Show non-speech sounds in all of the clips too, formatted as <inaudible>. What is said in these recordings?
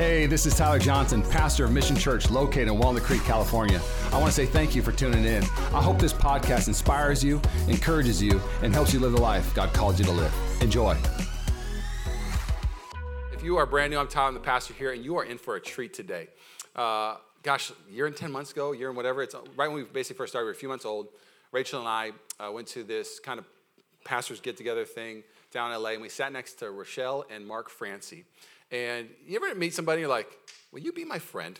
Hey, this is Tyler Johnson, pastor of Mission Church located in Walnut Creek, California. I want to say thank you for tuning in. I hope this podcast inspires you, encourages you, and helps you live the life God called you to live. Enjoy. If you are brand new, I'm Tyler, I'm the pastor here, and you are in for a treat today. Uh, gosh, year and 10 months ago, year and whatever, it's right when we basically first started, we were a few months old. Rachel and I uh, went to this kind of pastors get together thing down in LA, and we sat next to Rochelle and Mark Francey. And you ever meet somebody, you're like, will you be my friend?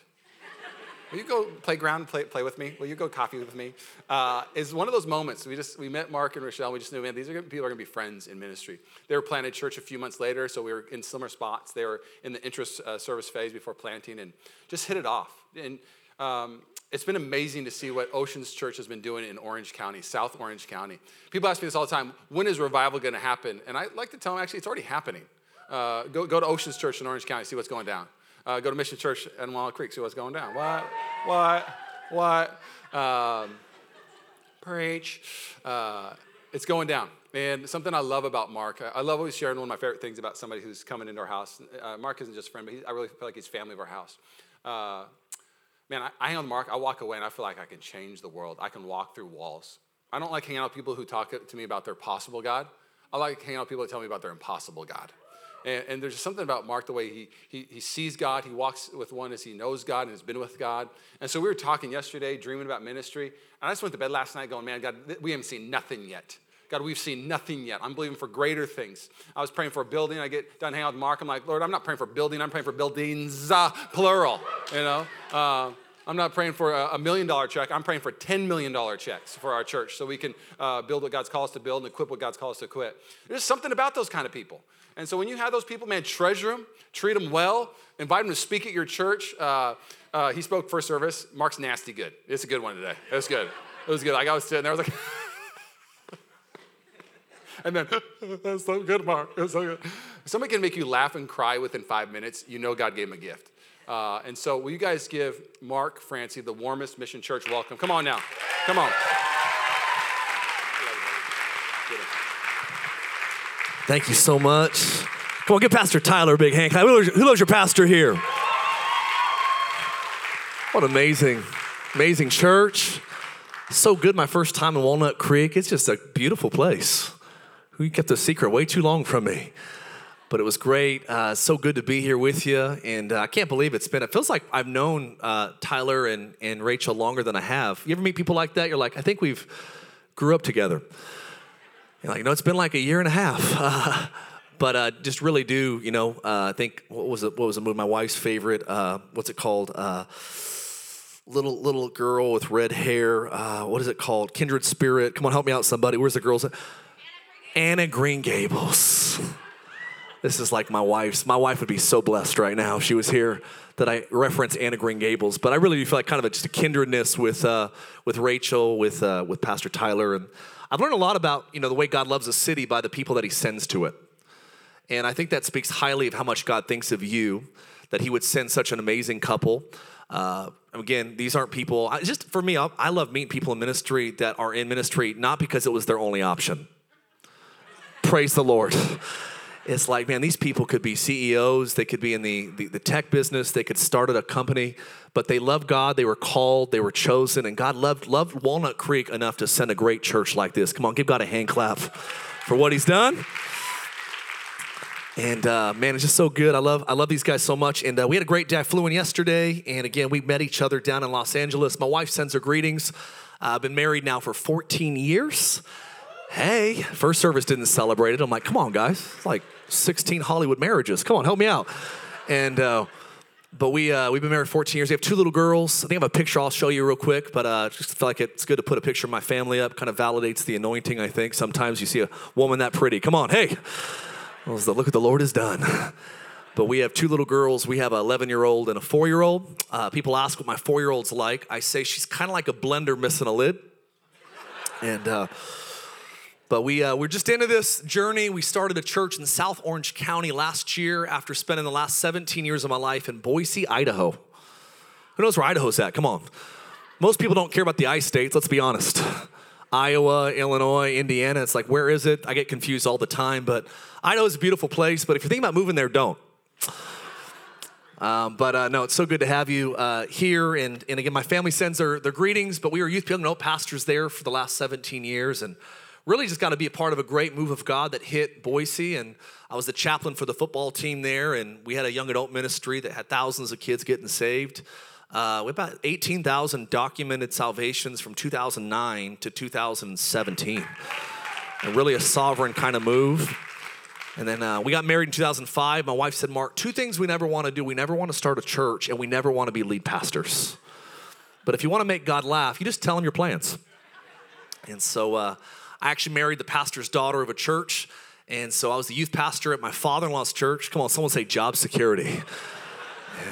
Will you go playground play, play with me? Will you go coffee with me? Uh, it's one of those moments. We just we met Mark and Rochelle. We just knew, man, these are gonna, people are going to be friends in ministry. They were planted church a few months later, so we were in similar spots. They were in the interest uh, service phase before planting, and just hit it off. And um, it's been amazing to see what Oceans Church has been doing in Orange County, South Orange County. People ask me this all the time: When is revival going to happen? And I like to tell them, actually, it's already happening. Uh, go, go to Oceans Church in Orange County, see what's going down. Uh, go to Mission Church in Walnut Creek, see what's going down. What? What? What? Um, preach. Uh, it's going down. And something I love about Mark, I love always sharing one of my favorite things about somebody who's coming into our house. Uh, Mark isn't just a friend, but he, I really feel like he's family of our house. Uh, man, I, I hang on Mark, I walk away and I feel like I can change the world. I can walk through walls. I don't like hanging out with people who talk to me about their possible God. I like hanging out with people that tell me about their impossible God. And, and, there's something about Mark, the way he, he, he sees God, he walks with one as he knows God and has been with God. And so we were talking yesterday, dreaming about ministry. And I just went to bed last night going, man, God, we haven't seen nothing yet. God, we've seen nothing yet. I'm believing for greater things. I was praying for a building. I get done hanging out with Mark. I'm like, Lord, I'm not praying for building. I'm praying for buildings, uh, plural, you know. Uh, I'm not praying for a million dollar check. I'm praying for $10 million checks for our church so we can uh, build what God's called us to build and equip what God's called us to equip. There's something about those kind of people. And so when you have those people, man, treasure them, treat them well, invite them to speak at your church. Uh, uh, he spoke first service. Mark's nasty good. It's a good one today. It was good. It was good. Like I was sitting there, I was like, <laughs> and then, <laughs> that's so good, Mark. That's so good. Somebody can make you laugh and cry within five minutes. You know God gave him a gift. Uh, and so, will you guys give Mark Francey the warmest Mission Church welcome? Come on now. Come on. Thank you so much. Come on, give Pastor Tyler a big hand. Who loves, who loves your pastor here? What amazing, amazing church. So good my first time in Walnut Creek. It's just a beautiful place. You kept the secret way too long from me. But it was great. Uh, so good to be here with you. And uh, I can't believe it's been, it feels like I've known uh, Tyler and, and Rachel longer than I have. You ever meet people like that? You're like, I think we've grew up together. You're like, know, it's been like a year and a half. <laughs> but uh, just really do, you know, uh, I think, what was it, what was the movie? My wife's favorite, uh, what's it called? Uh, little little girl with red hair. Uh, what is it called? Kindred Spirit. Come on, help me out, somebody. Where's the girls? Anne of Green Gables. <laughs> This is like my wife's. My wife would be so blessed right now if she was here that I reference Anne of Green Gables. But I really do feel like kind of a, just a kindredness with uh, with Rachel, with uh, with Pastor Tyler, and I've learned a lot about you know the way God loves a city by the people that He sends to it, and I think that speaks highly of how much God thinks of you, that He would send such an amazing couple. Uh, again, these aren't people. I, just for me, I, I love meeting people in ministry that are in ministry not because it was their only option. Praise the Lord it's like, man, these people could be CEOs, they could be in the, the, the, tech business, they could start at a company, but they love God, they were called, they were chosen, and God loved, loved Walnut Creek enough to send a great church like this. Come on, give God a hand clap for what He's done. And uh, man, it's just so good. I love I love these guys so much. And uh, we had a great day. I flew in yesterday, and again, we met each other down in Los Angeles. My wife sends her greetings. Uh, I've been married now for 14 years. Hey, first service didn't celebrate it. I'm like, come on, guys. It's like 16 Hollywood marriages. Come on, help me out. And uh, but we uh, we've been married 14 years. We have two little girls. I think I have a picture I'll show you real quick. But uh, just feel like it's good to put a picture of my family up. Kind of validates the anointing. I think sometimes you see a woman that pretty. Come on, hey, look what the Lord has done. But we have two little girls. We have an 11 year old and a four year old. Uh, people ask what my four year old's like. I say she's kind of like a blender missing a lid. And uh, but we, uh, we're just into this journey. We started a church in South Orange County last year after spending the last 17 years of my life in Boise, Idaho. Who knows where Idaho's at? Come on. Most people don't care about the ice states, let's be honest. Iowa, Illinois, Indiana, it's like, where is it? I get confused all the time, but Idaho's a beautiful place, but if you're thinking about moving there, don't. Um, but uh, no, it's so good to have you uh, here. And, and again, my family sends their, their greetings, but we were youth people, no pastors there for the last 17 years. And really just got to be a part of a great move of God that hit Boise. And I was the chaplain for the football team there. And we had a young adult ministry that had thousands of kids getting saved. Uh, we had about 18,000 documented salvations from 2009 to 2017. And really a sovereign kind of move. And then uh, we got married in 2005. My wife said, Mark, two things we never want to do. We never want to start a church, and we never want to be lead pastors. But if you want to make God laugh, you just tell him your plans. And so uh, I actually married the pastor's daughter of a church. And so I was the youth pastor at my father in law's church. Come on, someone say job security.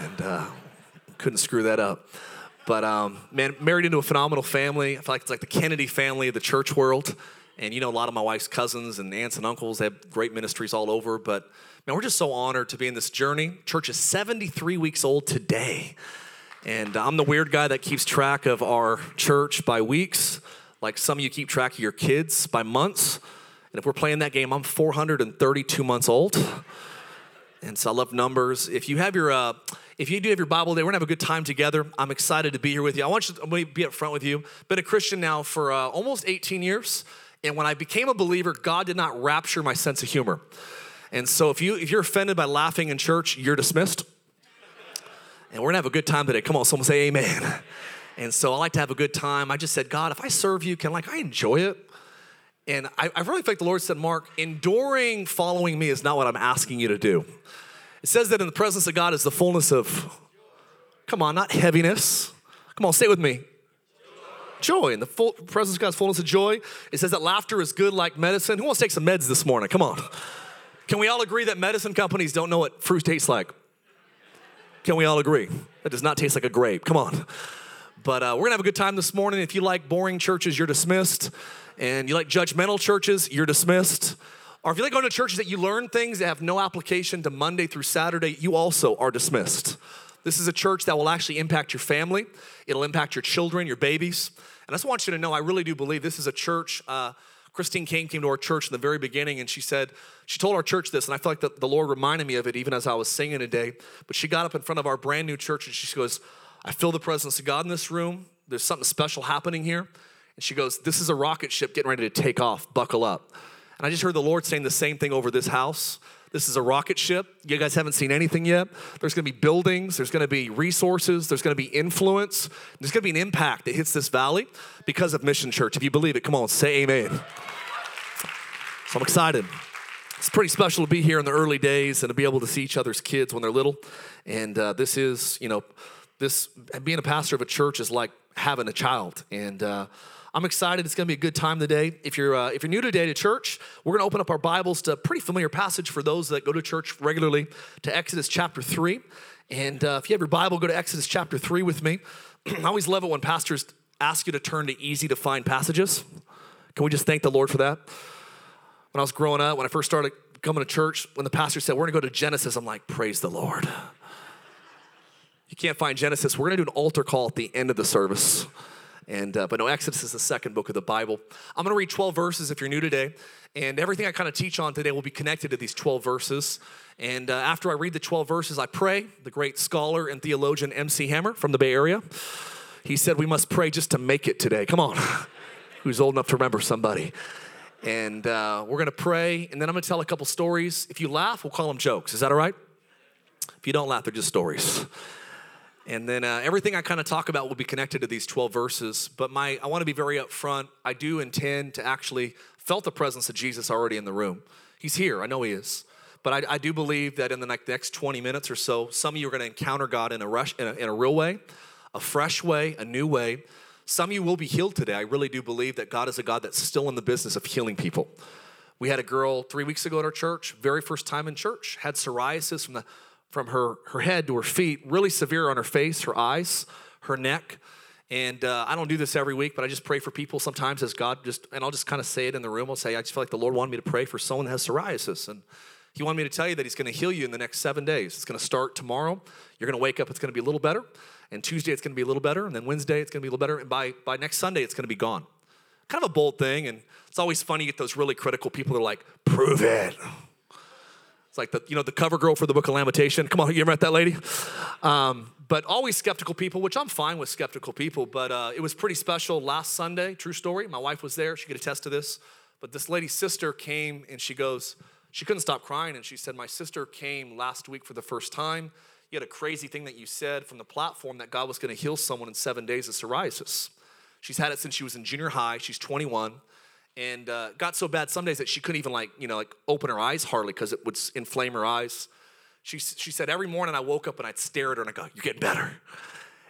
And uh, couldn't screw that up. But um, man, married into a phenomenal family. I feel like it's like the Kennedy family of the church world. And you know, a lot of my wife's cousins and aunts and uncles, they have great ministries all over. But man, we're just so honored to be in this journey. Church is 73 weeks old today. And I'm the weird guy that keeps track of our church by weeks, like some of you keep track of your kids by months. And if we're playing that game, I'm 432 months old. And so I love numbers. If you have your, uh, if you do have your Bible day, we're gonna have a good time together. I'm excited to be here with you. I want you to, be up front with you. Been a Christian now for uh, almost 18 years. And when I became a believer, God did not rapture my sense of humor. And so if you if you're offended by laughing in church, you're dismissed. And we're gonna have a good time today. Come on, someone say amen. And so I like to have a good time. I just said, God, if I serve you, can like I enjoy it? And I, I really think the Lord said, Mark, enduring following me is not what I'm asking you to do. It says that in the presence of God is the fullness of, come on, not heaviness. Come on, stay with me joy. In the full presence of God's fullness of joy, it says that laughter is good like medicine. Who wants to take some meds this morning? Come on. Can we all agree that medicine companies don't know what fruit tastes like? Can we all agree? That does not taste like a grape. Come on. But uh, we're gonna have a good time this morning. If you like boring churches, you're dismissed. And you like judgmental churches, you're dismissed. Or if you like going to churches that you learn things that have no application to Monday through Saturday, you also are dismissed. This is a church that will actually impact your family. It'll impact your children, your babies. And I just want you to know, I really do believe this is a church. Uh, Christine Caine came to our church in the very beginning and she said, she told our church this, and I feel like the, the Lord reminded me of it even as I was singing today. But she got up in front of our brand new church and she goes, I feel the presence of God in this room. There's something special happening here. And she goes, This is a rocket ship getting ready to take off. Buckle up. And I just heard the Lord saying the same thing over this house. This is a rocket ship. You guys haven't seen anything yet. There's going to be buildings, there's going to be resources, there's going to be influence, there's going to be an impact that hits this valley because of Mission Church. If you believe it, come on, say amen. So I'm excited. It's pretty special to be here in the early days and to be able to see each other's kids when they're little. And uh, this is, you know, this being a pastor of a church is like having a child. And uh, I'm excited. It's going to be a good time today. If you're uh, if you're new today to church, we're going to open up our Bibles to a pretty familiar passage for those that go to church regularly to Exodus chapter three. And uh, if you have your Bible, go to Exodus chapter three with me. <clears throat> I always love it when pastors ask you to turn to easy to find passages. Can we just thank the Lord for that? When I was growing up, when I first started coming to church, when the pastor said, We're gonna go to Genesis, I'm like, Praise the Lord. Can't find Genesis. We're gonna do an altar call at the end of the service. And uh, but no, Exodus is the second book of the Bible. I'm going to read 12 verses if you're new today, and everything I kind of teach on today will be connected to these 12 verses. And uh, after I read the 12 verses, I pray. The great scholar and theologian M.C. Hammer from the Bay Area, he said we must pray just to make it today. Come on, <laughs> who's old enough to remember somebody? And uh, we're going to pray, and then I'm going to tell a couple stories. If you laugh, we'll call them jokes. Is that all right? If you don't laugh, they're just stories. And then uh, everything I kind of talk about will be connected to these 12 verses. But my, I want to be very upfront. I do intend to actually felt the presence of Jesus already in the room. He's here. I know he is. But I, I do believe that in the next 20 minutes or so, some of you are going to encounter God in a, rush, in a, in a real way, a fresh way, a new way. Some of you will be healed today. I really do believe that God is a God that's still in the business of healing people. We had a girl three weeks ago at our church, very first time in church, had psoriasis from the from her, her head to her feet, really severe on her face, her eyes, her neck. And uh, I don't do this every week, but I just pray for people sometimes as God just, and I'll just kind of say it in the room. I'll say, I just feel like the Lord wanted me to pray for someone that has psoriasis. And He wanted me to tell you that He's going to heal you in the next seven days. It's going to start tomorrow. You're going to wake up, it's going to be a little better. And Tuesday, it's going to be a little better. And then Wednesday, it's going to be a little better. And by, by next Sunday, it's going to be gone. Kind of a bold thing. And it's always funny to get those really critical people that are like, prove it. It's like the you know the cover girl for the Book of Lamentation. Come on, you ever met that lady? Um, but always skeptical people, which I'm fine with skeptical people. But uh, it was pretty special last Sunday. True story. My wife was there. She could attest to this. But this lady's sister came and she goes, she couldn't stop crying, and she said, "My sister came last week for the first time." You had a crazy thing that you said from the platform that God was going to heal someone in seven days of psoriasis. She's had it since she was in junior high. She's 21 and uh, got so bad some days that she couldn't even like you know like open her eyes hardly because it would inflame her eyes. She, she said every morning i woke up and i'd stare at her and i go you're getting better.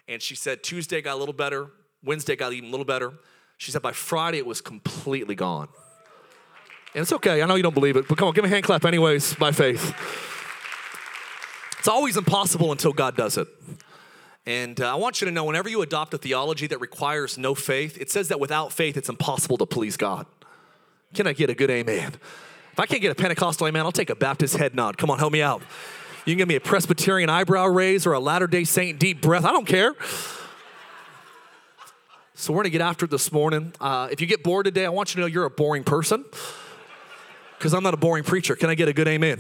And she said tuesday got a little better wednesday got even a little better. She said by friday it was completely gone. And it's okay i know you don't believe it but come on give me a hand clap anyways by faith. It's always impossible until god does it. And uh, I want you to know whenever you adopt a theology that requires no faith, it says that without faith, it's impossible to please God. Can I get a good amen? If I can't get a Pentecostal amen, I'll take a Baptist head nod. Come on, help me out. You can give me a Presbyterian eyebrow raise or a Latter day Saint deep breath. I don't care. So we're gonna get after it this morning. Uh, if you get bored today, I want you to know you're a boring person because I'm not a boring preacher. Can I get a good amen?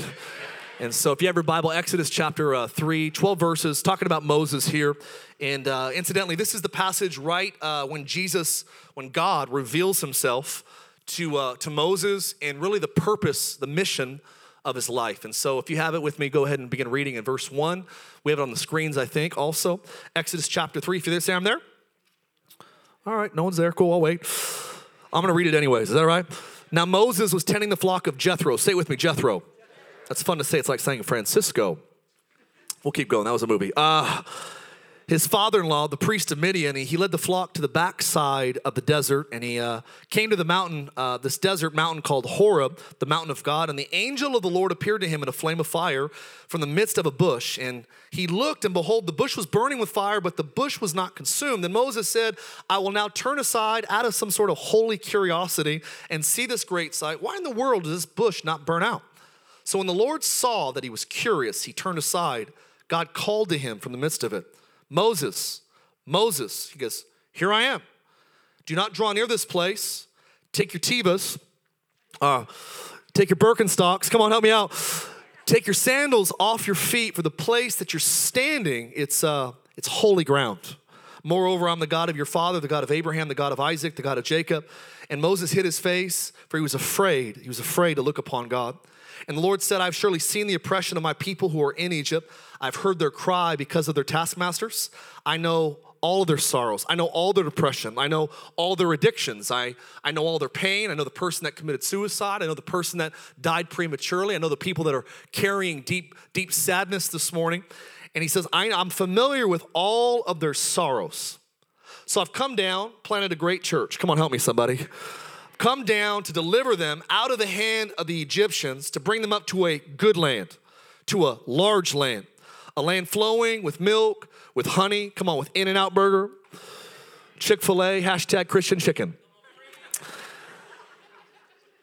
And so, if you have your Bible, Exodus chapter uh, 3, 12 verses, talking about Moses here. And uh, incidentally, this is the passage right uh, when Jesus, when God reveals himself to, uh, to Moses and really the purpose, the mission of his life. And so, if you have it with me, go ahead and begin reading in verse 1. We have it on the screens, I think, also. Exodus chapter 3. If you're there, say I'm there. All right, no one's there. Cool, I'll wait. I'm going to read it anyways. Is that right? Now, Moses was tending the flock of Jethro. Say it with me, Jethro. That's fun to say. It's like saying Francisco. We'll keep going. That was a movie. Uh, his father in law, the priest of Midian, he, he, led the flock to the backside of the desert and he uh, came to the mountain, uh, this desert mountain called Horeb, the mountain of God. And the angel of the Lord appeared to him in a flame of fire from the midst of a bush. And he looked, and behold, the bush was burning with fire, but the bush was not consumed. Then Moses said, I will now turn aside out of some sort of holy curiosity and see this great sight. Why in the world does this bush not burn out? So when the Lord saw that he was curious, he turned aside. God called to him from the midst of it Moses, Moses. He goes, Here I am. Do not draw near this place. Take your Tevas, uh, take your Birkenstocks. Come on, help me out. Take your sandals off your feet for the place that you're standing. It's, uh, it's holy ground. Moreover, I'm the God of your father, the God of Abraham, the God of Isaac, the God of Jacob. And Moses hid his face, for he was afraid. He was afraid to look upon God. And the Lord said, I've surely seen the oppression of my people who are in Egypt. I've heard their cry because of their taskmasters. I know all of their sorrows. I know all their depression. I know all their addictions. I, I know all their pain. I know the person that committed suicide. I know the person that died prematurely. I know the people that are carrying deep, deep sadness this morning. And he says, I, I'm familiar with all of their sorrows. So I've come down, planted a great church. Come on, help me, somebody come down to deliver them out of the hand of the Egyptians to bring them up to a good land, to a large land, a land flowing with milk, with honey. Come on, with In N Out Burger, Chick fil A, hashtag Christian chicken.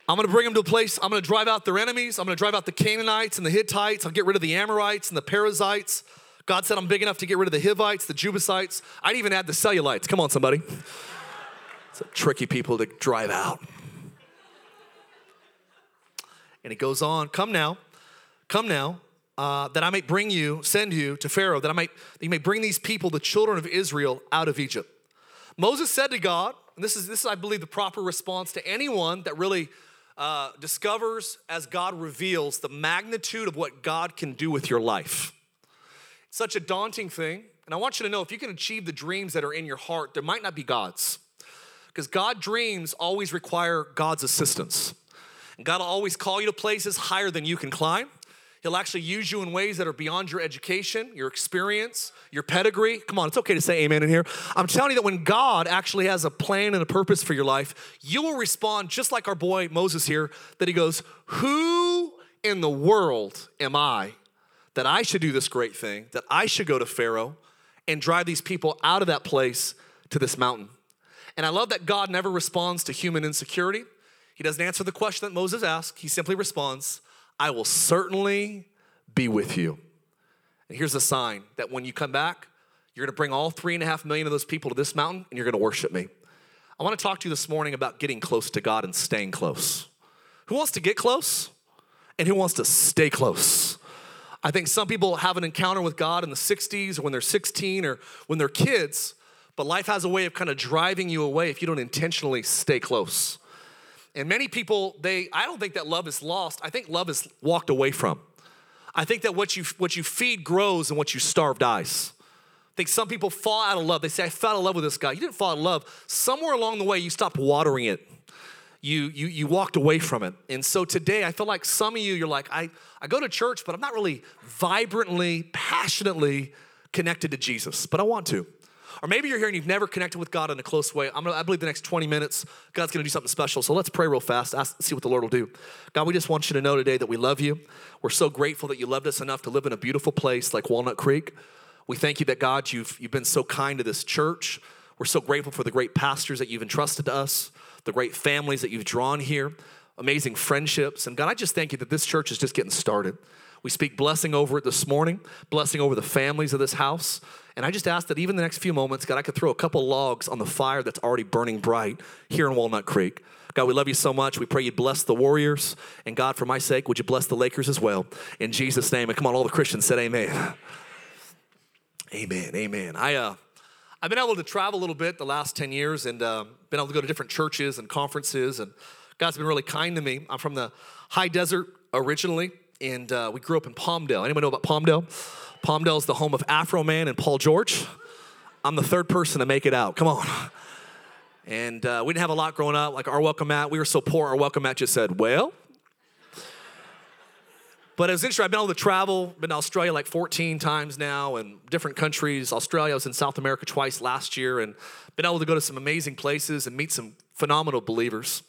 I'm gonna bring them to a place, I'm gonna drive out their enemies. I'm gonna drive out the Canaanites and the Hittites. I'll get rid of the Amorites and the Perizzites. God said I'm big enough to get rid of the Hivites, the Jebusites. I'd even add the Cellulites. Come on, somebody. Tricky people to drive out. And he goes on, Come now, come now, uh, that I might bring you, send you to Pharaoh, that I might, that you may bring these people, the children of Israel, out of Egypt. Moses said to God, and this is, this is I believe, the proper response to anyone that really uh, discovers as God reveals the magnitude of what God can do with your life. It's such a daunting thing. And I want you to know if you can achieve the dreams that are in your heart, there might not be God's. Because God dreams always require God's assistance. And God will always call you to places higher than you can climb. He'll actually use you in ways that are beyond your education, your experience, your pedigree. Come on, it's okay to say amen in here. I'm telling you that when God actually has a plan and a purpose for your life, you will respond just like our boy Moses here, that he goes, Who in the world am I that I should do this great thing, that I should go to Pharaoh and drive these people out of that place to this mountain? And I love that God never responds to human insecurity. He doesn't answer the question that Moses asked. He simply responds, I will certainly be with you. And here's a sign that when you come back, you're gonna bring all three and a half million of those people to this mountain and you're gonna worship me. I wanna talk to you this morning about getting close to God and staying close. Who wants to get close? and who wants to stay close. I think some people have an encounter with God in the 60s or when they're 16 or when they're kids, but life has a way of kind of driving you away if you don't intentionally stay close. And many people, they I don't think that love is lost. I think love is walked away from. I think that what you what you feed grows and what you starve dies. I think some people fall out of love. They say, I fell in love with this guy. You didn't fall in love. Somewhere along the way, you stopped watering it. You, you, you walked away from it. And so today, I feel like some of you, you're like, I, I go to church, but I'm not really vibrantly, passionately connected to Jesus, but I want to. Or maybe you're here and you've never connected with God in a close way. I'm gonna, I believe the next 20 minutes, God's gonna do something special. So let's pray real fast, ask, see what the Lord will do. God, we just want you to know today that we love you. We're so grateful that you loved us enough to live in a beautiful place like Walnut Creek. We thank you that, God, you've, you've been so kind to this church. We're so grateful for the great pastors that you've entrusted to us, the great families that you've drawn here, amazing friendships. And God, I just thank you that this church is just getting started. We speak blessing over it this morning, blessing over the families of this house. And I just ask that even the next few moments, God, I could throw a couple logs on the fire that's already burning bright here in Walnut Creek. God, we love you so much. We pray you bless the Warriors. And God, for my sake, would you bless the Lakers as well? In Jesus' name. And come on, all the Christians said amen. Amen. Amen. I, uh, I've been able to travel a little bit the last 10 years and uh, been able to go to different churches and conferences. And God's been really kind to me. I'm from the high desert originally, and uh, we grew up in Palmdale. Anyone know about Palmdale? Palmdale is the home of Afroman and Paul George. I'm the third person to make it out. Come on. And uh, we didn't have a lot growing up. Like our welcome mat, we were so poor, our welcome mat just said, well. But it was interesting. I've been able to travel, been to Australia like 14 times now and different countries. Australia, I was in South America twice last year and been able to go to some amazing places and meet some phenomenal believers.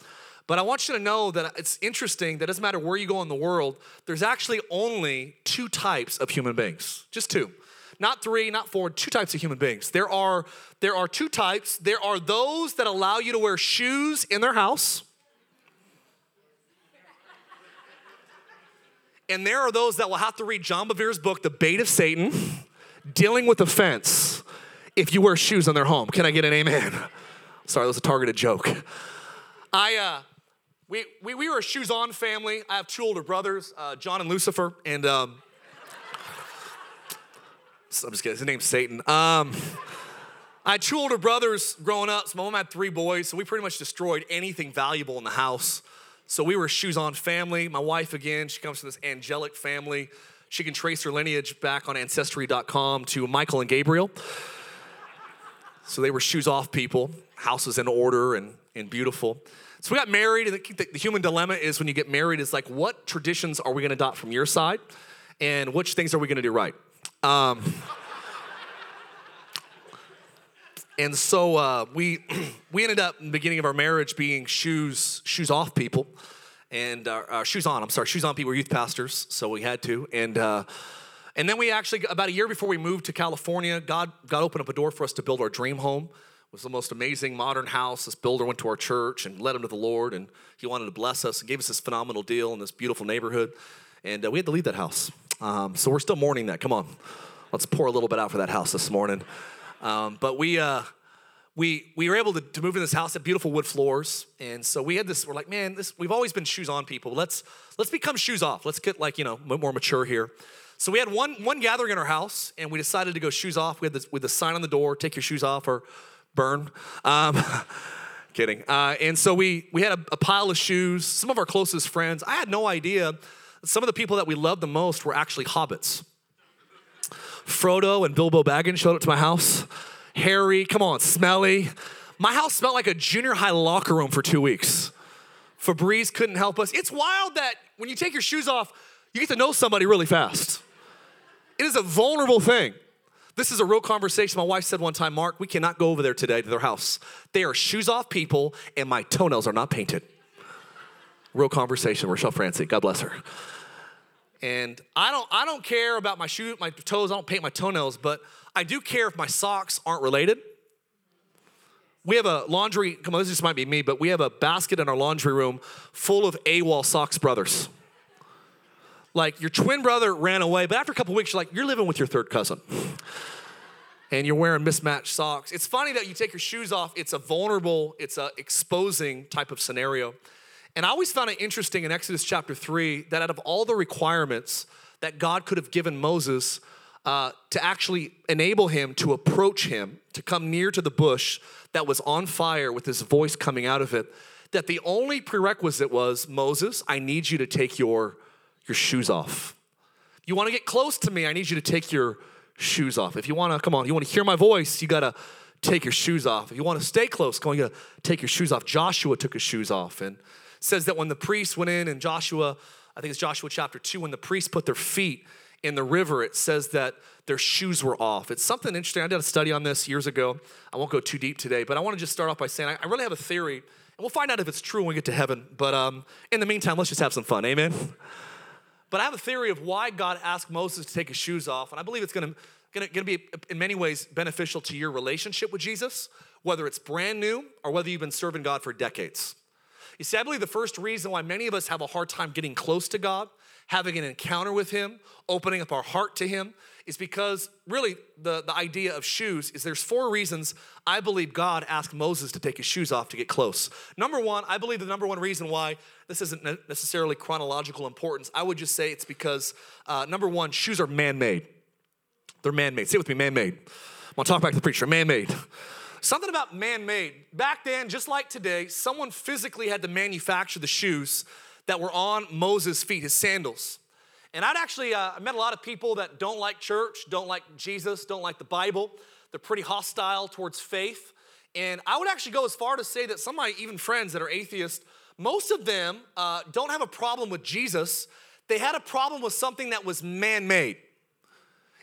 But I want you to know that it's interesting that it doesn't matter where you go in the world, there's actually only two types of human beings. Just two. Not three, not four, two types of human beings. There are, there are two types. There are those that allow you to wear shoes in their house. And there are those that will have to read John Bevere's book, The Bait of Satan, dealing with offense if you wear shoes in their home. Can I get an amen? Sorry, that was a targeted joke. I, uh, we, we, we were a shoes on family. I have two older brothers, uh, John and Lucifer, and um, I'm just kidding. His name's Satan. Um, I had two older brothers growing up. So my mom had three boys, so we pretty much destroyed anything valuable in the house. So we were a shoes on family. My wife, again, she comes from this angelic family. She can trace her lineage back on ancestry.com to Michael and Gabriel. So they were shoes off people. House was in order and, and beautiful. So we got married, and the, the human dilemma is when you get married, is like, what traditions are we going to adopt from your side, and which things are we going to do right? Um, <laughs> and so uh, we <clears throat> we ended up in the beginning of our marriage being shoes shoes off people, and uh, uh, shoes on. I'm sorry, shoes on people. We're youth pastors, so we had to. And uh, and then we actually about a year before we moved to California, God God opened up a door for us to build our dream home was the most amazing modern house. This builder went to our church and led him to the Lord, and he wanted to bless us and gave us this phenomenal deal in this beautiful neighborhood. And uh, we had to leave that house. Um, so we're still mourning that. Come on, let's pour a little bit out for that house this morning. Um, but we, uh, we, we were able to, to move in this house at beautiful wood floors. And so we had this, we're like, man, this, we've always been shoes on people. Let's, let's become shoes off. Let's get like, you know, more mature here. So we had one, one gathering in our house and we decided to go shoes off. We had this, with the sign on the door, take your shoes off or burn. Um, <laughs> kidding. Uh, and so we, we had a, a pile of shoes, some of our closest friends. I had no idea some of the people that we loved the most were actually hobbits. Frodo and Bilbo Baggins showed up to my house. Harry, come on, smelly. My house smelled like a junior high locker room for two weeks. Febreze couldn't help us. It's wild that when you take your shoes off, you get to know somebody really fast. It is a vulnerable thing. This is a real conversation. My wife said one time, Mark, we cannot go over there today to their house. They are shoes off people, and my toenails are not painted. Real conversation, Rochelle Francey. God bless her. And I don't, I don't care about my shoes, my toes. I don't paint my toenails, but I do care if my socks aren't related. We have a laundry. Come on, this might be me, but we have a basket in our laundry room full of AWOL socks brothers. Like your twin brother ran away, but after a couple weeks, you're like, you're living with your third cousin. and you're wearing mismatched socks. It's funny that you take your shoes off. It's a vulnerable, it's a exposing type of scenario. And I always found it interesting in Exodus chapter 3 that out of all the requirements that God could have given Moses uh, to actually enable him to approach him, to come near to the bush that was on fire with his voice coming out of it, that the only prerequisite was Moses, I need you to take your, your shoes off. You want to get close to me, I need you to take your shoes off. If you want to, come on, you want to hear my voice, you got to take your shoes off. If you want to stay close, come on, you got to take your shoes off. Joshua took his shoes off and says that when the priests went in and Joshua, I think it's Joshua chapter 2, when the priests put their feet in the river, it says that their shoes were off. It's something interesting. I did a study on this years ago. I won't go too deep today, but I want to just start off by saying I really have a theory, and we'll find out if it's true when we get to heaven. But um, in the meantime, let's just have some fun. Amen. But I have a theory of why God asked Moses to take his shoes off, and I believe it's to going to be in many ways beneficial to your relationship with Jesus, whether it's brand new or whether you've been serving God for decades. You see, I believe the first reason why many of us have a hard time getting close to God, having an encounter with Him, opening up our heart to Him, is because really the, the idea of shoes is there's four reasons I believe God asked Moses to take his shoes off to get close. Number one, I believe the number one reason why this isn't necessarily chronological importance, I would just say it's because uh, number one, shoes are man made. They're man made. Say with me, man made. I want to talk back to the preacher, man made. Something about man made. Back then, just like today, someone physically had to manufacture the shoes that were on Moses' feet, his sandals. And I'd actually, uh, I met a lot of people that don't like church, don't like Jesus, don't like the Bible. They're pretty hostile towards faith. And I would actually go as far to say that some of my even friends that are atheists, most of them uh, don't have a problem with Jesus. They had a problem with something that was man made.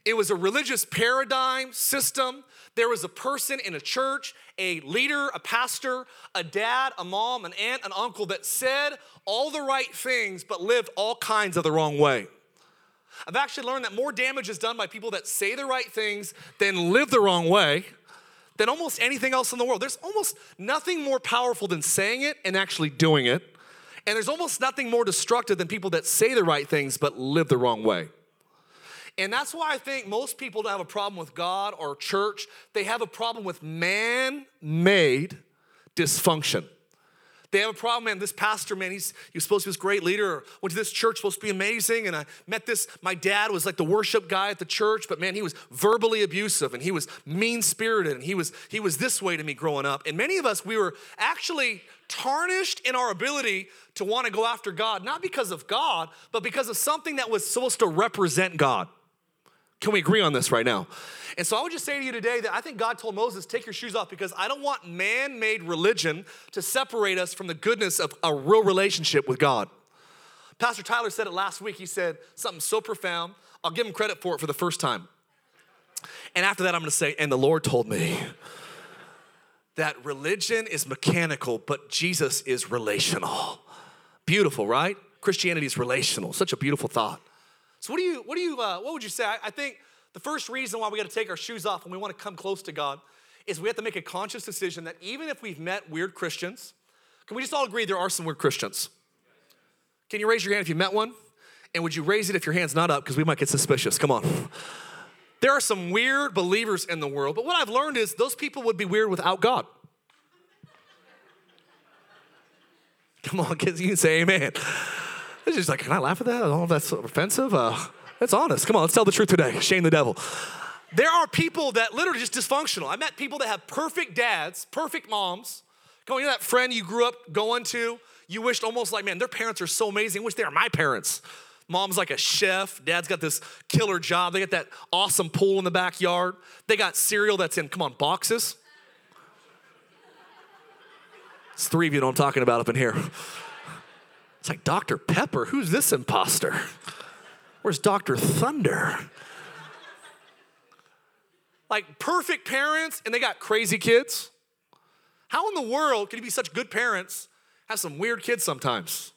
It was a religious paradigm system. There was a person in a church, a leader, a pastor, a dad, a mom, an aunt, an uncle that said all the right things but lived all kinds of the wrong way. I've actually learned that more damage is done by people that say the right things than live the wrong way than almost anything else in the world. There's almost nothing more powerful than saying it and actually doing it. And there's almost nothing more destructive than people that say the right things but live the wrong way. And that's why I think most people don't have a problem with God or church. They have a problem with man made dysfunction. They have a problem, man. This pastor, man, he's he was supposed to be this great leader. Went to this church, supposed to be amazing. And I met this, my dad was like the worship guy at the church, but man, he was verbally abusive and he was mean-spirited and he was he was this way to me growing up. And many of us, we were actually tarnished in our ability to want to go after God, not because of God, but because of something that was supposed to represent God. Can we agree on this right now? And so I would just say to you today that I think God told Moses, take your shoes off because I don't want man made religion to separate us from the goodness of a real relationship with God. Pastor Tyler said it last week. He said something so profound. I'll give him credit for it for the first time. And after that, I'm gonna say, and the Lord told me that religion is mechanical, but Jesus is relational. Beautiful, right? Christianity is relational. Such a beautiful thought. So what do you, what do you, uh, what would you say? I, I think the first reason why we got to take our shoes off when we want to come close to God is we have to make a conscious decision that even if we've met weird Christians, can we just all agree there are some weird Christians? Can you raise your hand if you met one? And would you raise it if your hand's not up? Because we might get suspicious. Come on. There are some weird believers in the world, but what I've learned is those people would be weird without God. Come on, kids, you can say amen. <laughs> It's just like, can I laugh at that? If that's offensive. Uh, that's honest. Come on, let's tell the truth today. <laughs> Shame the devil. There are people that literally just dysfunctional. I met people that have perfect dads, perfect moms. Come on, you know that friend you grew up going to? You wished almost like, man, their parents are so amazing. I wish they were my parents. Mom's like a chef. Dad's got this killer job. They got that awesome pool in the backyard. They got cereal that's in, come on, boxes. It's three of you know I'm talking about up in here. It's like Dr. Pepper. Who's this imposter? Where's Dr. Thunder? Like perfect parents, and they got crazy kids. How in the world can you be such good parents, have some weird kids sometimes?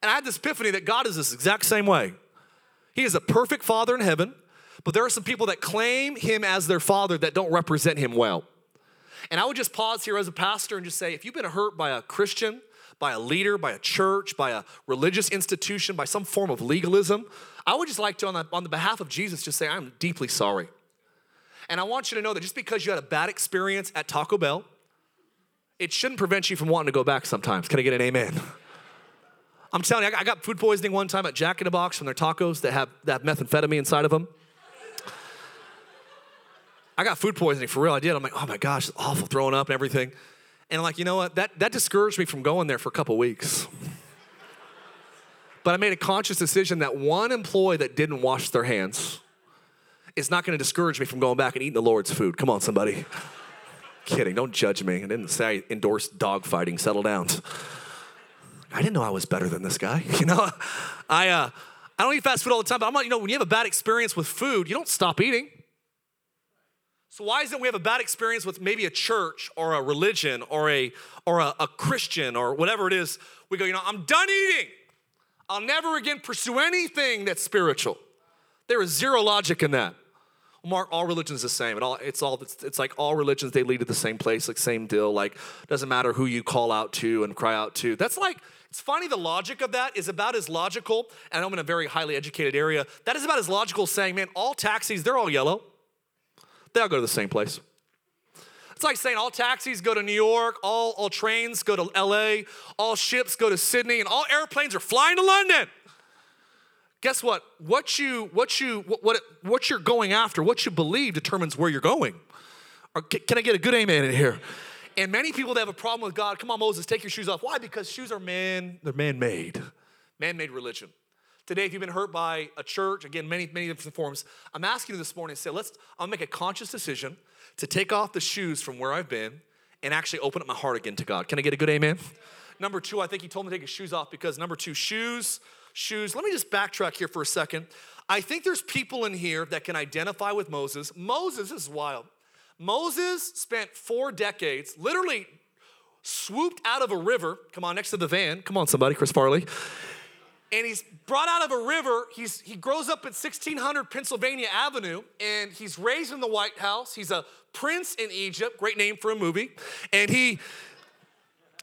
And I had this epiphany that God is this exact same way. He is a perfect father in heaven, but there are some people that claim him as their father that don't represent him well. And I would just pause here as a pastor and just say if you've been hurt by a Christian, by a leader, by a church, by a religious institution, by some form of legalism, I would just like to, on the, on the behalf of Jesus, just say, I'm deeply sorry. And I want you to know that just because you had a bad experience at Taco Bell, it shouldn't prevent you from wanting to go back sometimes. Can I get an amen? <laughs> I'm telling you, I got- food poisoning one time at Jack in the Box from their tacos that have, that have methamphetamine inside of them. I got food poisoning for real. I did. I'm like, oh my gosh, it's awful, throwing up and everything. And I'm like, you know what? That, that discouraged me from going there for a couple weeks. <laughs> but I made a conscious decision that one employee that didn't wash their hands is not to discourage me from going back and eating the Lord's food. Come on, somebody. <laughs> Kidding. Don't judge me. I didn't say I endorsed dog fighting. Settle down. I didn't know I was better than this guy. <laughs> You know, I uh, I don't eat fast food all the time, but I'm like, you know, when you have a bad experience with food, you don't stop eating. So why isn't we have a bad experience with maybe a church or a religion or a or a, a Christian or whatever it is? We go, you know, I'm done eating. I'll never again pursue anything that's spiritual. There is zero logic in that. Mark, all religions the same. It all, it's all it's, it's like all religions they lead to the same place, like same deal. Like doesn't matter who you call out to and cry out to. That's like it's funny. The logic of that is about as logical. And I'm in a very highly educated area. That is about as logical saying, man, all taxis they're all yellow. They all go to the same place. It's like saying all taxis go to New York, all, all trains go to LA, all ships go to Sydney, and all airplanes are flying to London. Guess what? What you what you what, what what you're going after what you believe determines where you're going. Or can i get a good amen in here? And many people that have a problem with god come on moses take your shoes off. Why? Because shoes are man they're man-made. Man-made religion today if you've been hurt by a church again many many different forms i'm asking you this morning say let's i'll make a conscious decision to take off the shoes from where i've been and actually open up my heart again to god can i get a good amen number two i think he told me to take his shoes off because number two shoes shoes. Let me just backtrack here for a second. I think there's people in here that can identify with Moses. Moses is wild. Moses spent four decades literally swooped out of a river. Come on, next to the van. Come on, somebody, Chris Farley. And he's brought out of a river. He's, he grows up at 1600 Pennsylvania Avenue, and he's raised in the White House. He's a prince in Egypt, great name for a movie. And he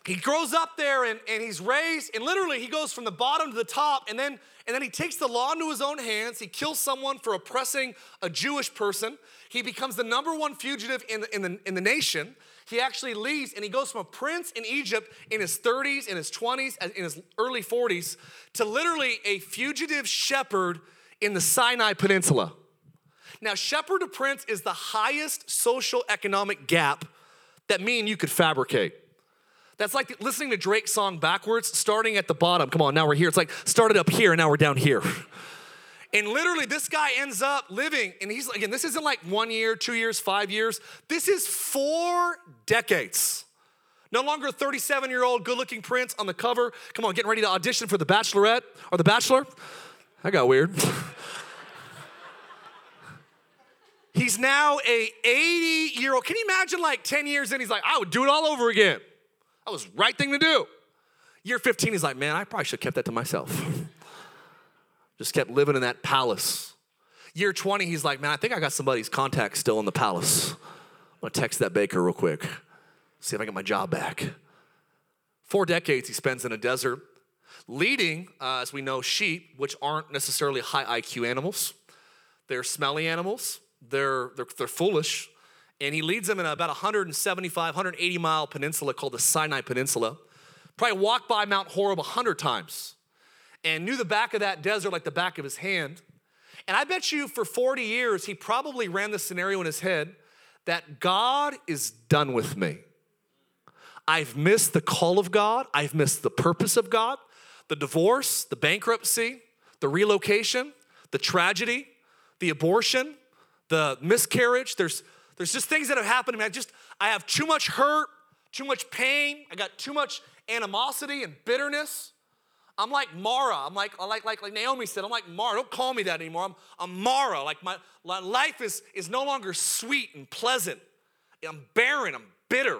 he grows up there and, and he's raised, and literally he goes from the bottom to the top, and then and then he takes the law into his own hands. He kills someone for oppressing a Jewish person. He becomes the number one fugitive in the, in the, in the nation. He actually leaves and he goes from a prince in Egypt in his 30s, in his 20s, in his early 40s, to literally a fugitive shepherd in the Sinai Peninsula. Now, shepherd to prince is the highest social economic gap that me and you could fabricate. That's like listening to Drake's song backwards, starting at the bottom. Come on, now we're here. It's like started up here and now we're down here. And literally, this guy ends up living, and he's again, this isn't like one year, two years, five years. This is four decades. No longer a 37 year old good looking prince on the cover. Come on, getting ready to audition for The Bachelorette or The Bachelor. That got weird. <laughs> he's now a 80 year old. Can you imagine like 10 years in? He's like, I would do it all over again. That was the right thing to do. Year 15, he's like, man, I probably should have kept that to myself. <laughs> Just kept living in that palace. Year 20, he's like, man, I think I got somebody's contact still in the palace. I'm gonna text that baker real quick, see if I get my job back. Four decades he spends in a desert, leading, uh, as we know, sheep, which aren't necessarily high IQ animals. They're smelly animals, they're, they're, they're foolish, and he leads them in about 175, 180 mile peninsula called the Sinai Peninsula. Probably walked by Mount Horeb 100 times and knew the back of that desert like the back of his hand. And I bet you for 40 years, he probably ran the scenario in his head that God is done with me. I've missed the call of God, I've missed the purpose of God, the divorce, the bankruptcy, the relocation, the tragedy, the abortion, the miscarriage. There's there's just things that have happened to me. I just, I have too much hurt, too much pain. I got too much animosity and bitterness. I'm like Mara. I'm like, like, like, like Naomi said, I'm like Mara. Don't call me that anymore. I'm, I'm Mara. Like my, my life is, is no longer sweet and pleasant. I'm barren. I'm bitter.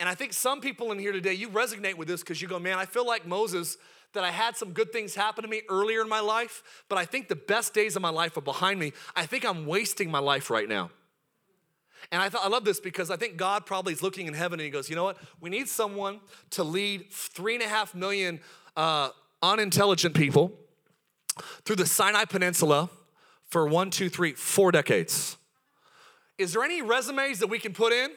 And I think some people in here today, you resonate with this because you go, man, I feel like Moses that I had some good things happen to me earlier in my life, but I think the best days of my life are behind me. I think I'm wasting my life right now. And I thought I love this because I think God probably is looking in heaven and he goes, you know what? We need someone to lead three and a half million uh, unintelligent people through the Sinai Peninsula for one, two, three, four decades. Is there any resumes that we can put in?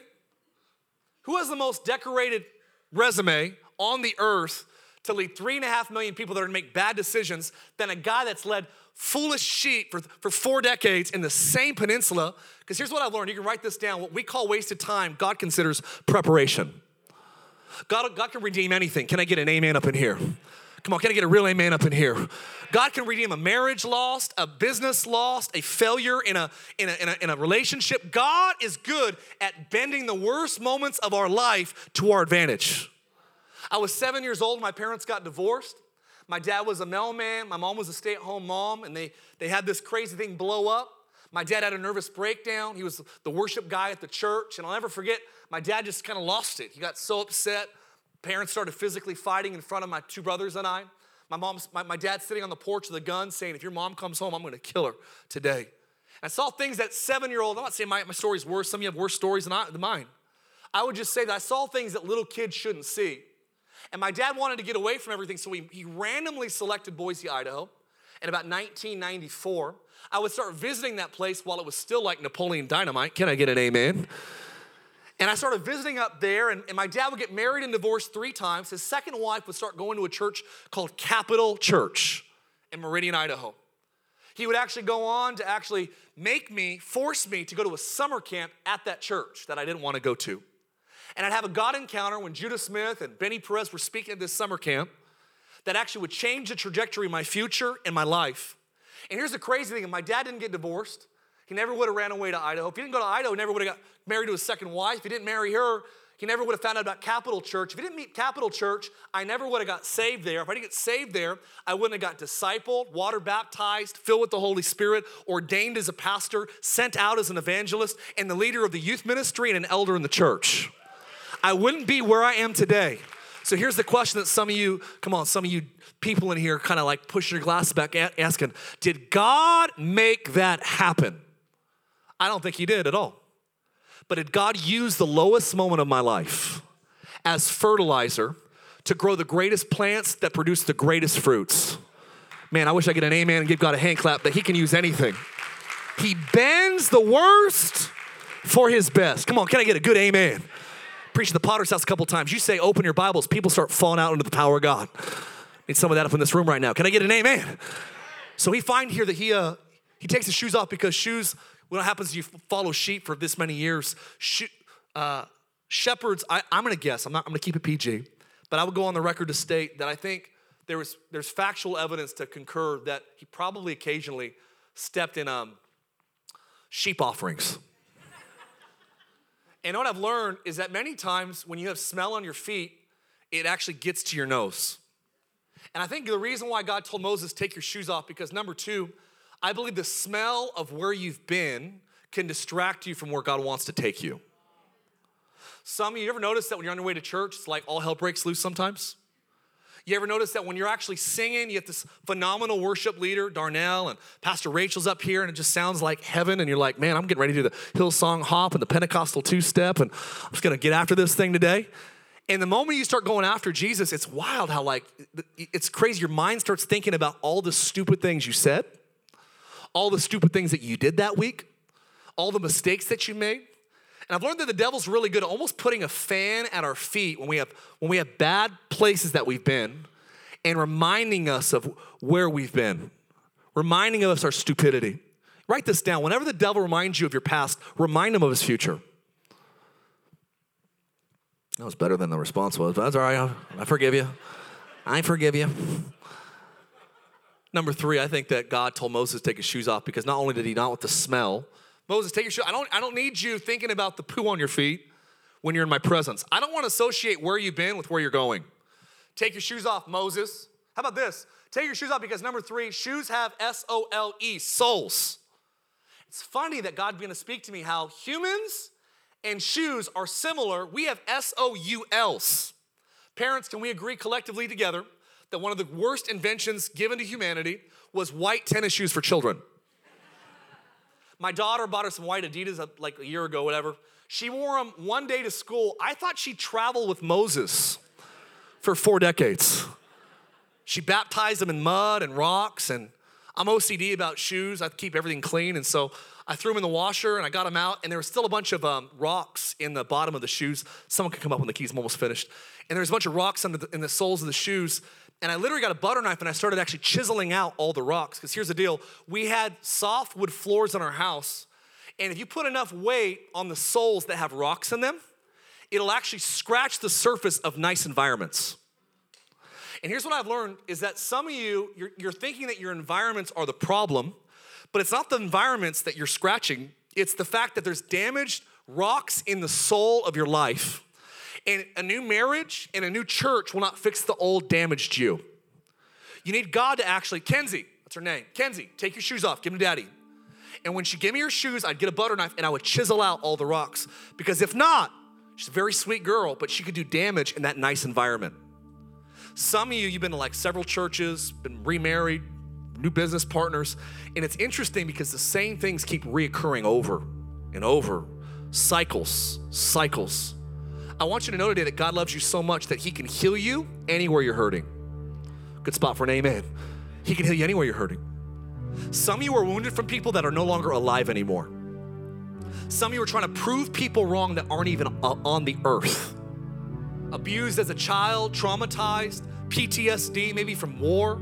Who has the most decorated resume on the earth to lead three and a half million people that are gonna make bad decisions than a guy that's led foolish sheep for, for four decades in the same peninsula. Because here's what I've learned you can write this down. What we call wasted time, God considers preparation. God, God can redeem anything. Can I get an amen up in here? Come on, can I get a real amen up in here? God can redeem a marriage lost, a business lost, a failure in a, in a, in a, in a relationship. God is good at bending the worst moments of our life to our advantage. I was seven years old, my parents got divorced. My dad was a mailman, my mom was a stay at home mom, and they, they had this crazy thing blow up. My dad had a nervous breakdown. He was the worship guy at the church, and I'll never forget, my dad just kind of lost it. He got so upset. Parents started physically fighting in front of my two brothers and I. My mom's, my, my dad's sitting on the porch with a gun saying, if your mom comes home, I'm gonna kill her today. I saw things that seven-year-old, I'm not saying my, my story's worse, some of you have worse stories than, I, than mine. I would just say that I saw things that little kids shouldn't see. And my dad wanted to get away from everything, so he, he randomly selected Boise, Idaho. In about 1994, I would start visiting that place while it was still like Napoleon Dynamite. Can I get an amen? And I started visiting up there, and, and, my dad would get married and divorced three times. His second wife would start going to a church called Capital Church in Meridian, Idaho. He would actually go on to actually make me, force me to go to a summer camp at that church that I didn't want to go to. And I'd have a God encounter when Judah Smith and Benny Perez were speaking at this summer camp that actually would change the trajectory of my future and my life. And here's the crazy thing my dad didn't get divorced. He never would have ran away to Idaho. If he didn't go to Idaho, he never would have got married to his second wife. If he didn't marry her, he never would have found out about Capital Church. If he didn't meet Capital Church, I never would have got saved there. If I didn't get saved there, I wouldn't have got discipled, water baptized, filled with the Holy Spirit, ordained as a pastor, sent out as an evangelist, and the leader of the youth ministry and an elder in the church. I wouldn't be where I am today. So here's the question that some of you, come on, some of you people in here kind of like push your glass back asking, did God make that happen? I don't think He did at all. But did God use the lowest moment of my life as fertilizer to grow the greatest plants that produce the greatest fruits? Man, I wish I could get an amen and give God a hand clap that He can use anything. He bends the worst for His best. Come on, can I get a good amen? Preached the Potter's House a couple times. You say, open your Bibles, people start falling out under the power of God. Need some of that up in this room right now. Can I get an amen? So we find here that he uh, he takes his shoes off because shoes. What happens is you follow sheep for this many years. uh, shepherds. I, I'm going to guess. I'm not. I'm going to keep it PG, but I would go on the record to state that I think there was there's factual evidence to concur that he probably occasionally stepped in um, sheep offerings. And what I've learned is that many times when you have smell on your feet, it actually gets to your nose. And I think the reason why God told Moses, take your shoes off, because number two, I believe the smell of where you've been can distract you from where God wants to take you. Some of you ever notice that when you're on your way to church, it's like all hell breaks loose sometimes? You ever notice that when you're actually singing, you have this phenomenal worship leader, Darnell, and Pastor Rachel's up here, and it just sounds like heaven, and you're like, man, I'm getting ready to do the Hillsong hop and the Pentecostal two step, and I'm just gonna get after this thing today. And the moment you start going after Jesus, it's wild how, like, it's crazy. Your mind starts thinking about all the stupid things you said, all the stupid things that you did that week, all the mistakes that you made. And I've learned that the devil's really good at almost putting a fan at our feet when we have when we have bad places that we've been and reminding us of where we've been, reminding us our stupidity. Write this down. Whenever the devil reminds you of your past, remind him of his future. That was better than the response was, but that's all right. I forgive you. I forgive you. Number three, I think that God told Moses to take his shoes off because not only did he not want the smell, Moses, take your shoes. I don't, I don't need you thinking about the poo on your feet when you're in my presence. I don't want to associate where you've been with where you're going. Take your shoes off, Moses. How about this? Take your shoes off because number three, shoes have S O L E, souls. It's funny that God began to speak to me how humans and shoes are similar. We have S O U Ls. Parents, can we agree collectively together that one of the worst inventions given to humanity was white tennis shoes for children? My daughter bought her some white Adidas uh, like a year ago, whatever. She wore them one day to school. I thought she traveled with Moses for four decades. She baptized them in mud and rocks, and I'm OCD about shoes. I keep everything clean. And so I threw them in the washer and I got them out. And there was still a bunch of um, rocks in the bottom of the shoes. Someone could come up when the keys. I'm almost finished. And there's a bunch of rocks under the, in the soles of the shoes. And I literally got a butter knife and I started actually chiseling out all the rocks. Because here's the deal we had soft wood floors in our house. And if you put enough weight on the soles that have rocks in them, it'll actually scratch the surface of nice environments. And here's what I've learned is that some of you, you're, you're, thinking that your environments are the problem, but it's not the environments that you're scratching, it's the fact that there's damaged rocks in the soul of your life. And a new marriage and a new church will not fix the old damaged you. You need God to actually, Kenzie, that's her name, Kenzie, take your shoes off, give them to daddy. And when she gave me her shoes, I'd get a butter knife and I would chisel out all the rocks. Because if not, she's a very sweet girl, but she could do damage in that nice environment. Some of you, you've been to like several churches, been remarried, new business partners, and it's interesting because the same things keep reoccurring over and over. Cycles, cycles. I want you to know today that God loves you so much that He can heal you anywhere you're hurting. Good spot for an amen. He can heal you anywhere you're hurting. Some of you are wounded from people that are no longer alive anymore. Some of you are trying to prove people wrong that aren't even uh, on the earth. Abused as a child, traumatized, PTSD, maybe from war.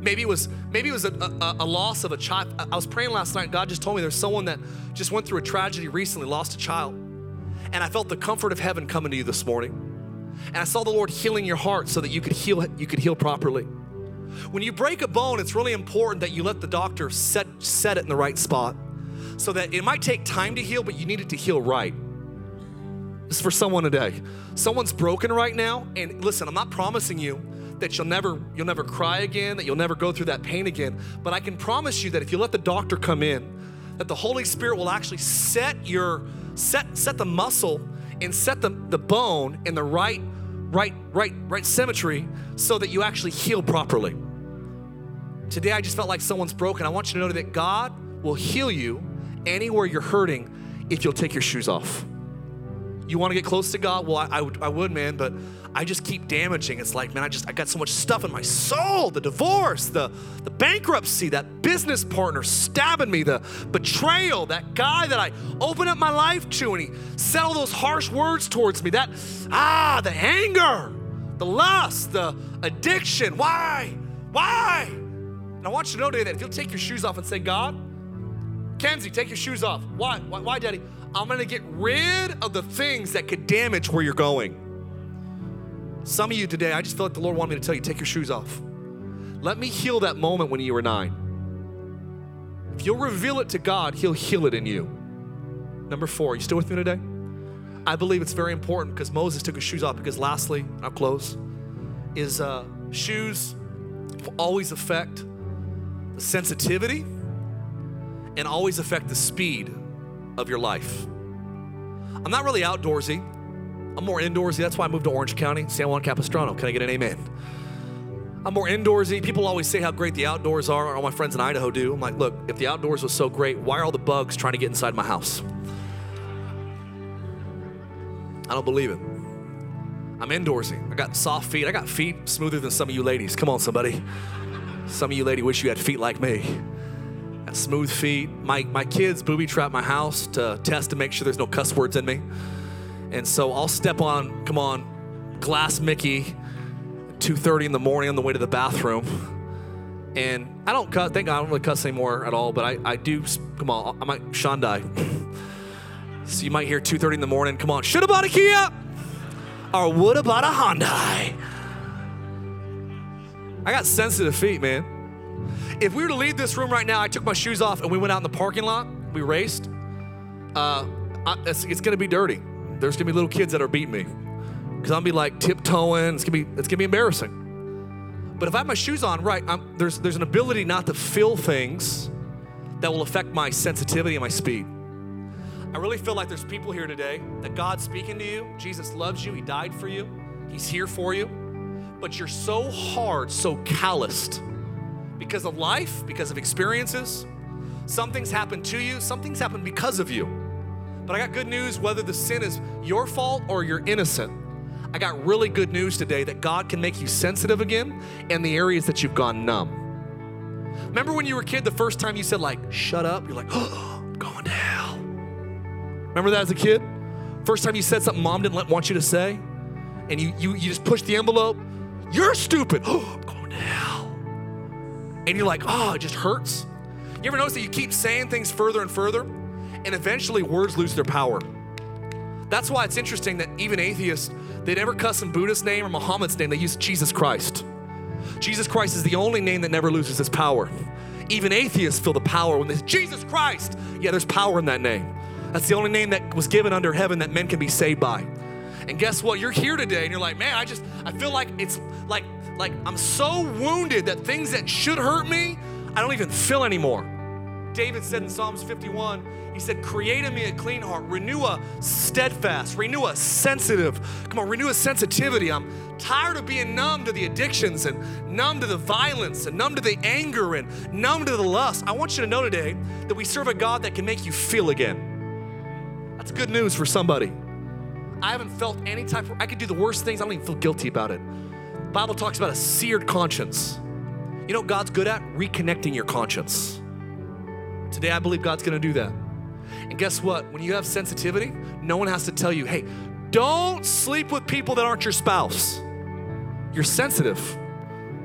Maybe it was maybe it was a, a, a, loss of a child. I was praying last night. God just told me there's someone that just went through a tragedy recently, lost a child, and I felt the comfort of heaven coming to you this morning. And I saw the Lord healing your heart so that you could heal. You could heal properly. When you break a bone, it's really important that you let the doctor set, set it in the right spot so that it might take time to heal, but you need it to heal right. This is for someone today. Someone's broken right now, and listen, I'm not promising you that you'll never you'll never cry again, that you'll never go through that pain again, but I can promise you that if you let the doctor come in, that the Holy Spirit will actually set your set set the muscle and set the, the bone in the right right right right symmetry so that you actually heal properly. Today, I just felt like someone's broken. I want you to know that God will heal you anywhere you're hurting if you'll take your shoes off. You want to get close to God? Well, I, I, would, I would, man, but I just keep damaging. It's like, man, I just I got so much stuff in my soul. The divorce, the the bankruptcy, that business partner stabbing me, the betrayal, that guy that I opened up my life to and he said all those harsh words towards me. That ah, the anger, the lust, the addiction. Why? Why? And I want you to know today that if you'll take your shoes off and say, God, Kenzie, take your shoes off. Why? Why, why Daddy? I'm gonna get rid of the things that could damage where you're going. Some of you today, I just feel like the Lord wanted me to tell you, take your shoes off. Let me heal that moment when you were nine. If you'll reveal it to God, He'll heal it in you. Number four, you still with me today? I believe it's very important because Moses took his shoes off because lastly, I'll close, is uh, shoes always affect the sensitivity and always affect the speed of your life. I'm not really outdoorsy. I'm more indoorsy. That's why I moved to Orange County, San Juan Capistrano. Can I get an amen? I'm more indoorsy. People always say how great the outdoors are. All my friends in Idaho do. I'm like, look, if the outdoors was so great, why are all the bugs trying to get inside my house? I don't believe it. I'm indoorsy. I got soft feet. I got feet smoother than some of you ladies. Come on, somebody. Some of you lady wish you had feet like me. Got smooth feet. My, my kids booby trap my house to test to make sure there's no cuss words in me. And so I'll step on, come on, glass Mickey, 2.30 in the morning on the way to the bathroom. And I don't cut, thank God I don't really cuss anymore at all, but I, I do, come on, I might Shandai. <laughs> so you might hear 2.30 in the morning, come on, should have bought a Kia or would have bought a Hyundai. I got sensitive feet, man. If we were to leave this room right now, I took my shoes off and we went out in the parking lot, we raced, uh, I, it's, it's, gonna be dirty. There's gonna be little kids that are beating me. Cause I'm gonna be like tiptoeing, it's gonna be, it's gonna be embarrassing. But if I have my shoes on, right, I'm, there's, there's an ability not to feel things that will affect my sensitivity and my speed. I really feel like there's people here today that God's speaking to you. Jesus loves you, He died for you, He's here for you but you're so hard, so calloused because of life, because of experiences. Some things to you, some things because of you. But I got good news whether the sin is your fault or you're innocent. I got really good news today that God can make you sensitive again in the areas that you've gone numb. Remember when you were a kid, the first time you said, like, shut up? You're like, oh, <gasps> I'm going to hell. Remember that as a kid? First time you said something mom didn't want you to say? And you, you, you just pushed the envelope? You're stupid. Oh, <gasps> I'm going to hell. And you're like, oh, it just hurts. You ever notice that you keep saying things further and further? And eventually words lose their power. That's why it's interesting that even atheists, they never cuss in Buddha's name or Muhammad's name, they use Jesus Christ. Jesus Christ is the only name that never loses its power. Even atheists feel the power when they say, Jesus Christ. Yeah, there's power in that name. That's the only name that was given under heaven that men can be saved by. And guess what? You're here today and you're like, man, I just, I feel like it's like, like I'm so wounded that things that should hurt me, I don't even feel anymore. David said in Psalms 51, he said, Create in me a clean heart, renew a steadfast, renew a sensitive, come on, renew a sensitivity. I'm tired of being numb to the addictions and numb to the violence and numb to the anger and numb to the lust. I want you to know today that we serve a God that can make you feel again. That's good news for somebody. I haven't felt any type of, I could do the worst things, I don't even feel guilty about it. The Bible talks about a seared conscience. You know what God's good at? Reconnecting your conscience. Today, I believe God's gonna do that. And guess what? When you have sensitivity, no one has to tell you, hey, don't sleep with people that aren't your spouse. You're sensitive.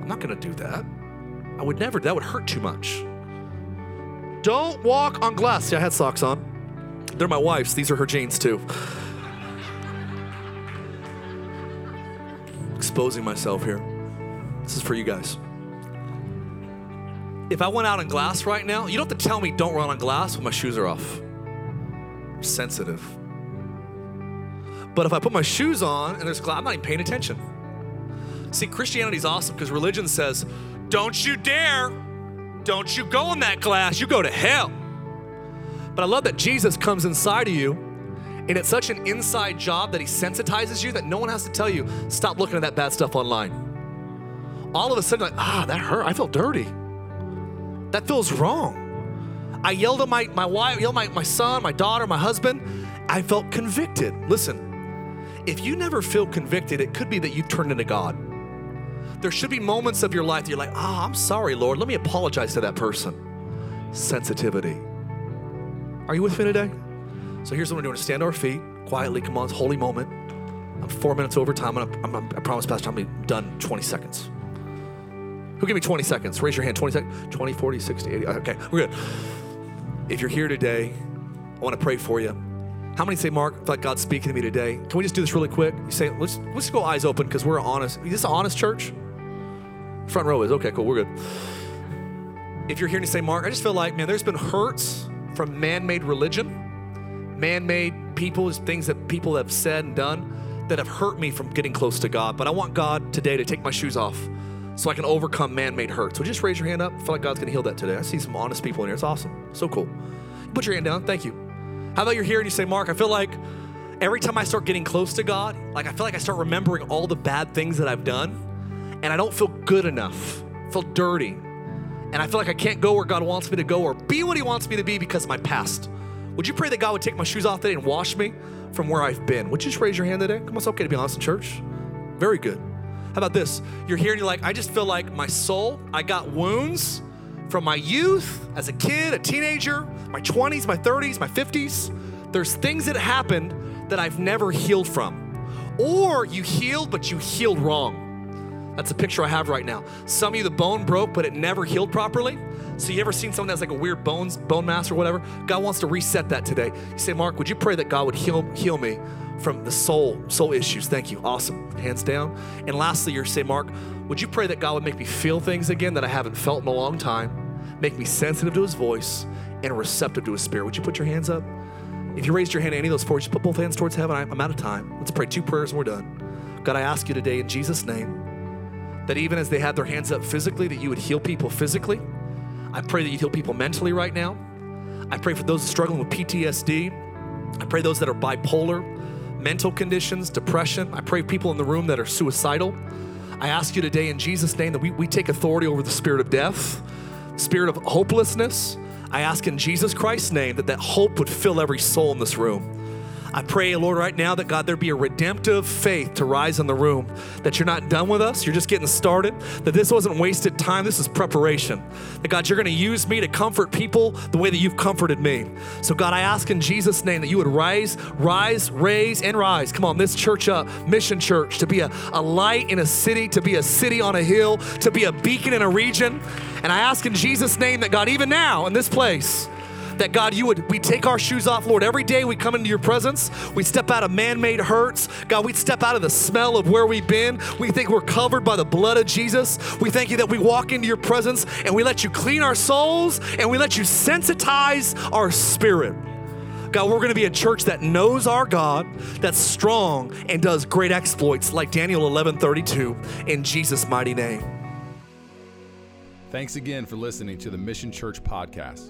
I'm not gonna do that. I would never, that would hurt too much. Don't walk on glass. See, I had socks on. They're my wife's, these are her jeans too. Exposing myself here. This is for you guys if I went out on glass right now, you don't have to tell me don't run on glass when my shoes are off. I'm sensitive. But if I put my shoes on and there's glass, I'm not even paying attention. See, Christianity's awesome because religion says, don't you dare, don't you go in that glass, you go to hell. But I love that Jesus comes inside of you and it's such an inside job that he sensitizes you that no one has to tell you, stop looking at that bad stuff online. All of a sudden, like, ah, that hurt. I feel dirty. That feels wrong. I yelled at my, my wife, yelled at my, my son, my daughter, my husband. I felt convicted. Listen, if you never feel convicted, it could be that you've turned into God. There should be moments of your life that you're like, ah, oh, I'm sorry, Lord. Let me apologize to that person. Sensitivity. Are you with me today? So here's what we're doing stand to our feet, quietly. Come on, it's holy moment. I'm four minutes over time. I'm, I'm, I promise, Pastor, I'm done 20 seconds. Who give me 20 seconds? Raise your hand. 20 seconds. 20, 40, 60, 80. Okay, we're good. If you're here today, I want to pray for you. How many say, Mark, I feel like God's speaking to me today? Can we just do this really quick? You say, let's let's go eyes open because we're honest. Is this an honest church? Front row is okay, cool, we're good. If you're here and you say, Mark, I just feel like, man, there's been hurts from man-made religion, man-made people, things that people have said and done that have hurt me from getting close to God. But I want God today to take my shoes off so I can overcome man made hurt. So just raise your hand up. I feel like God's going to heal that today. I see some honest people in here. It's awesome. So cool. Put your hand down. Thank you. How about you're here and you say, Mark, I feel like every time I start getting close to God, like I feel like I start remembering all the bad things that I've done, and I don't feel good enough. I feel dirty. And I feel like I can't go where God wants me to go or be what He wants me to be because of my past. Would you pray that God would take my shoes off today and wash me from where I've been? Would you just raise your hand today? Come on, it's okay to be honest in church. Very good. How about this? You're here and you're like, I just feel like my soul, I got wounds from my youth, as a kid, a teenager, my 20s, my 30s, my 50s. There's things that happened that I've never healed from. Or you healed, but you healed wrong. That's a picture I have right now. Some of you, the bone broke, but it never healed properly. So you ever seen someone that's like a weird bones, bone mass or whatever? God wants to reset that today. You say, Mark, would you pray that God would heal, heal me from the soul, soul issues. Thank you. Awesome. Hands down. And lastly, you're saying, Mark, would you pray that God would make me feel things again that I haven't felt in a long time, make me sensitive to his voice and receptive to his spirit? Would you put your hands up? If you raised your hand in any of those four, just put both hands towards heaven. I'm out of time. Let's pray two prayers and we're done. God, I ask you today in Jesus' name that even as they had their hands up physically, that you would heal people physically. I pray that you heal people mentally right now. I pray for those struggling with PTSD. I pray those that are bipolar, mental conditions, depression. I pray people in the room that are suicidal. I ask you today in Jesus' name that we, we take authority over the spirit of death, spirit of hopelessness. I ask in Jesus Christ's name that that hope would fill every soul in this room. I pray, Lord, right now that God, there be a redemptive faith to rise in the room, that you're not done with us, you're just getting started, that this wasn't wasted time, this is preparation. That God, you're going to use me to comfort people the way that you've comforted me. So, God, I ask in Jesus' name that you would rise, rise, raise, and rise. Come on, this church up, Mission Church, to be a, a light in a city, to be a city on a hill, to be a beacon in a region. And I ask in Jesus' name that God, even now in this place, that God, you would, we take our shoes off, Lord. Every day we come into your presence, we step out of man made hurts. God, we step out of the smell of where we've been. We think we're covered by the blood of Jesus. We thank you that we walk into your presence and we let you clean our souls and we let you sensitize our spirit. God, we're going to be a church that knows our God, that's strong, and does great exploits like Daniel 11 32 in Jesus' mighty name. Thanks again for listening to the Mission Church podcast.